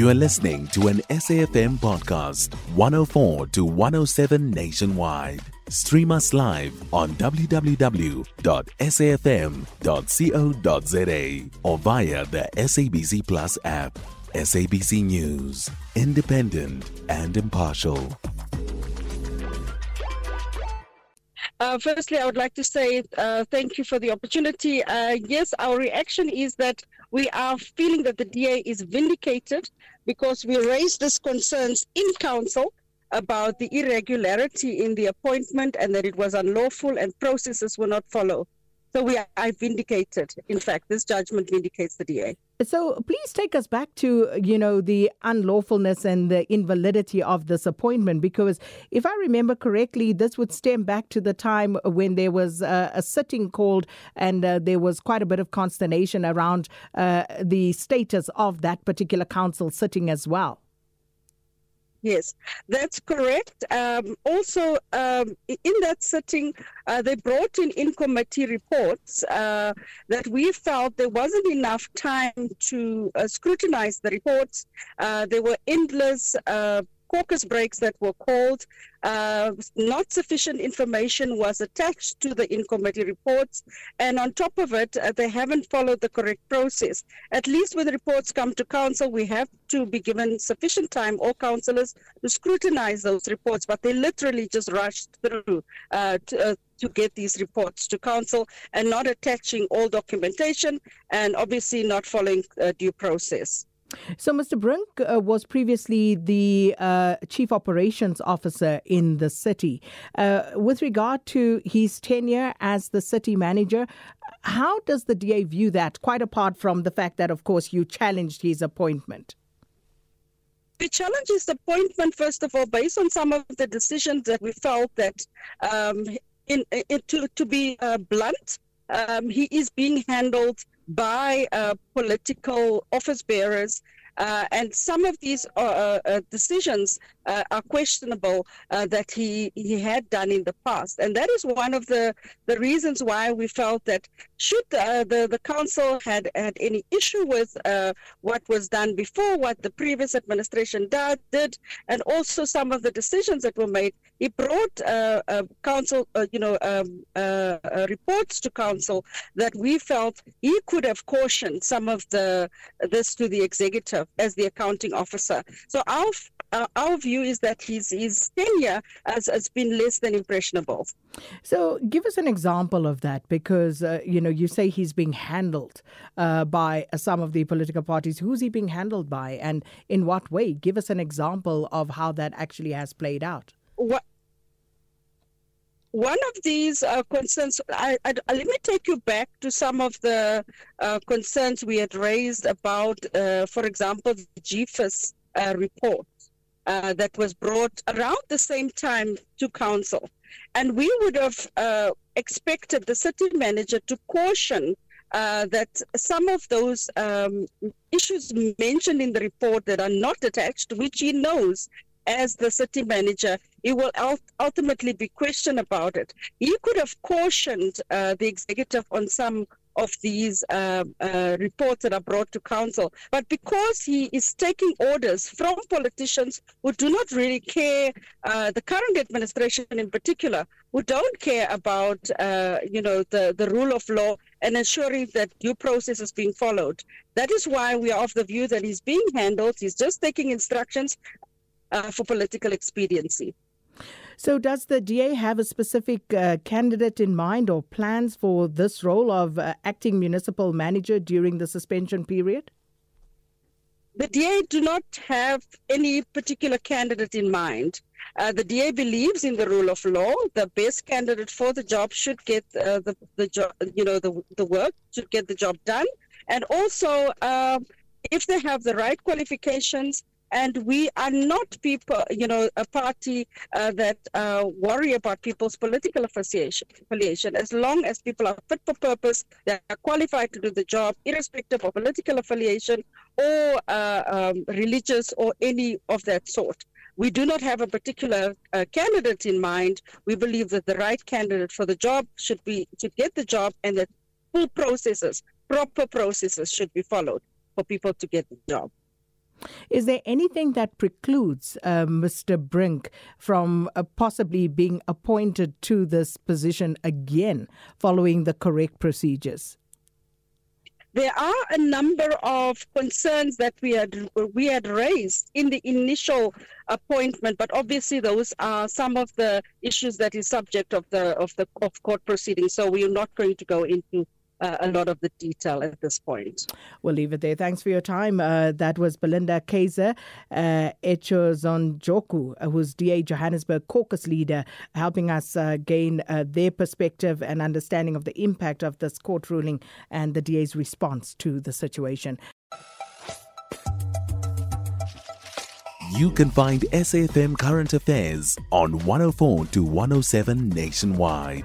You are listening to an SAFM podcast, 104 to 107 nationwide. Stream us live on www.safm.co.za or via the SABC Plus app. SABC News, independent and impartial. Uh, firstly, I would like to say uh, thank you for the opportunity. Uh, yes, our reaction is that we are feeling that the DA is vindicated because we raised these concerns in council about the irregularity in the appointment and that it was unlawful and processes were not followed. So we are vindicated. In fact, this judgment vindicates the DA. So please take us back to, you know, the unlawfulness and the invalidity of this appointment, because if I remember correctly, this would stem back to the time when there was uh, a sitting called and uh, there was quite a bit of consternation around uh, the status of that particular council sitting as well. Yes, that's correct. Um, also, um, in that sitting, uh, they brought in in committee reports uh, that we felt there wasn't enough time to uh, scrutinize the reports. Uh, there were endless uh, caucus breaks that were called. Uh, not sufficient information was attached to the in committee reports. And on top of it, uh, they haven't followed the correct process. At least when the reports come to council, we have to be given sufficient time, all councillors, to scrutinize those reports. But they literally just rushed through uh, to, uh, to get these reports to council and not attaching all documentation and obviously not following uh, due process. So, Mr. Brink uh, was previously the uh, chief operations officer in the city. Uh, with regard to his tenure as the city manager, how does the DA view that, quite apart from the fact that, of course, you challenged his appointment? We challenged his appointment, first of all, based on some of the decisions that we felt that, um, in, in, to, to be uh, blunt, um, he is being handled by uh, political office bearers. Uh, and some of these uh, uh, uh decisions uh, are questionable that he, he had done in the past. And that is one of the, the reasons why we felt that should the, the council had had any issue with what was done before, what the previous administration did, did, and also some of the decisions that were made, he brought uh, uh, council, uh, you know, um, uh, uh, reports to council that we felt he could have cautioned some of the this to the executive as the accounting officer. So our uh, our view is that his his tenure has, has been less than impressionable. So, give us an example of that, because uh, you know you say he's being handled uh, by some of the political parties. Who's he being handled by, and in what way? Give us an example of how that actually has played out. What one of these uh, concerns, I, I, let me take you back to some of the uh, concerns we had raised about, uh, for example, the GFIS uh, report uh, that was brought around the same time to council. And we would have uh, expected the city manager to caution that some of those um, issues mentioned in the report that are not attached, which he knows as the city manager, he will ultimately be questioned about it. He could have cautioned uh, the executive on some of these uh, uh, reports that are brought to council. But because he is taking orders from politicians who do not really care, uh, the current administration in particular, who don't care about, uh, you know, the, the rule of law and ensuring that due process is being followed. That is why we are of the view that he's being handled. He's just taking instructions uh, for political expediency. So, does the DA have a specific uh, candidate in mind or plans for this role of uh, acting municipal manager during the suspension period? The DA do not have any particular candidate in mind. Uh, the DA believes in the rule of law. The best candidate for the job should get uh, the the job, you know, the the work should get the job done, and also um, if they have the right qualifications and we are not people, you know, a party uh, that uh, worry about people's political affiliation. As long as people are fit for purpose, they are qualified to do the job, irrespective of political affiliation or uh, um, religious or any of that sort. We do not have a particular uh, candidate in mind. We believe that the right candidate for the job should be to get the job, and that full processes, proper processes, should be followed for people to get the job. Is there anything that precludes uh, Mr. Brink from uh, possibly being appointed to this position again following the correct procedures? there are a number of concerns that we had we had raised in the initial appointment, but obviously those are some of the issues that is subject of the of the of court proceedings. So we are not going to go into uh, a lot of the detail at this point. We'll leave it there. Thanks for your time. Uh, that was Belinda Kayser, uh, Echeozonjoku, uh, who's DA Johannesburg caucus leader, helping us uh, gain uh, their perspective and understanding of the impact of this court ruling and the DA's response to the situation. You can find SAFM Current Affairs on 104 to 107 nationwide.